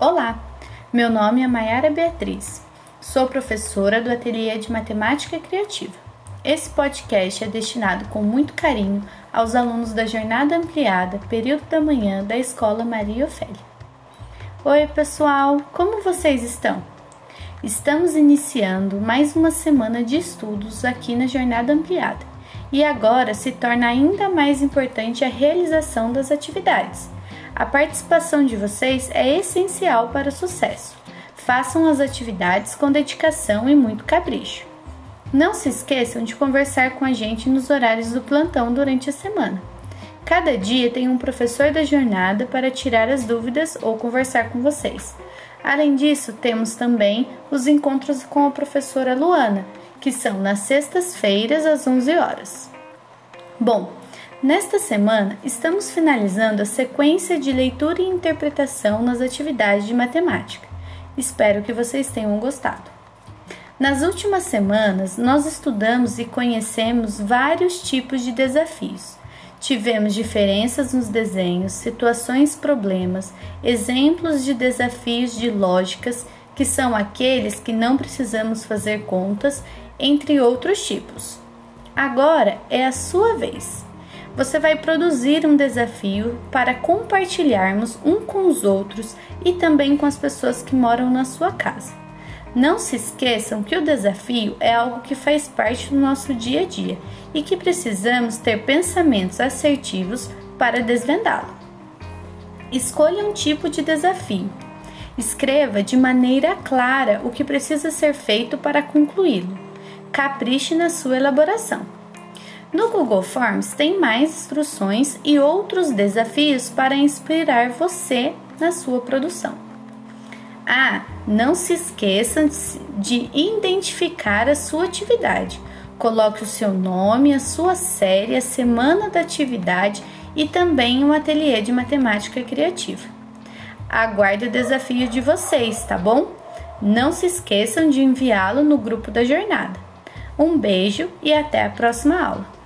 Olá, meu nome é Mayara Beatriz, sou professora do Ateliê de Matemática Criativa. Esse podcast é destinado com muito carinho aos alunos da Jornada Ampliada, período da manhã da Escola Maria Ofélia. Oi, pessoal, como vocês estão? Estamos iniciando mais uma semana de estudos aqui na Jornada Ampliada e agora se torna ainda mais importante a realização das atividades a participação de vocês é essencial para o sucesso. Façam as atividades com dedicação e muito capricho. Não se esqueçam de conversar com a gente nos horários do plantão durante a semana. Cada dia tem um professor da jornada para tirar as dúvidas ou conversar com vocês. Além disso, temos também os encontros com a professora Luana, que são nas sextas-feiras às 11 horas. Bom, Nesta semana, estamos finalizando a sequência de leitura e interpretação nas atividades de matemática. Espero que vocês tenham gostado. Nas últimas semanas, nós estudamos e conhecemos vários tipos de desafios. Tivemos diferenças nos desenhos, situações, problemas, exemplos de desafios de lógicas, que são aqueles que não precisamos fazer contas, entre outros tipos. Agora é a sua vez você vai produzir um desafio para compartilharmos um com os outros e também com as pessoas que moram na sua casa. Não se esqueçam que o desafio é algo que faz parte do nosso dia a dia e que precisamos ter pensamentos assertivos para desvendá-lo. Escolha um tipo de desafio. Escreva de maneira clara o que precisa ser feito para concluí-lo. Capriche na sua elaboração. No Google Forms tem mais instruções e outros desafios para inspirar você na sua produção. Ah, não se esqueça de identificar a sua atividade. Coloque o seu nome, a sua série, a semana da atividade e também o um ateliê de matemática criativa. Aguardo o desafio de vocês, tá bom? Não se esqueçam de enviá-lo no grupo da jornada. Um beijo e até a próxima aula!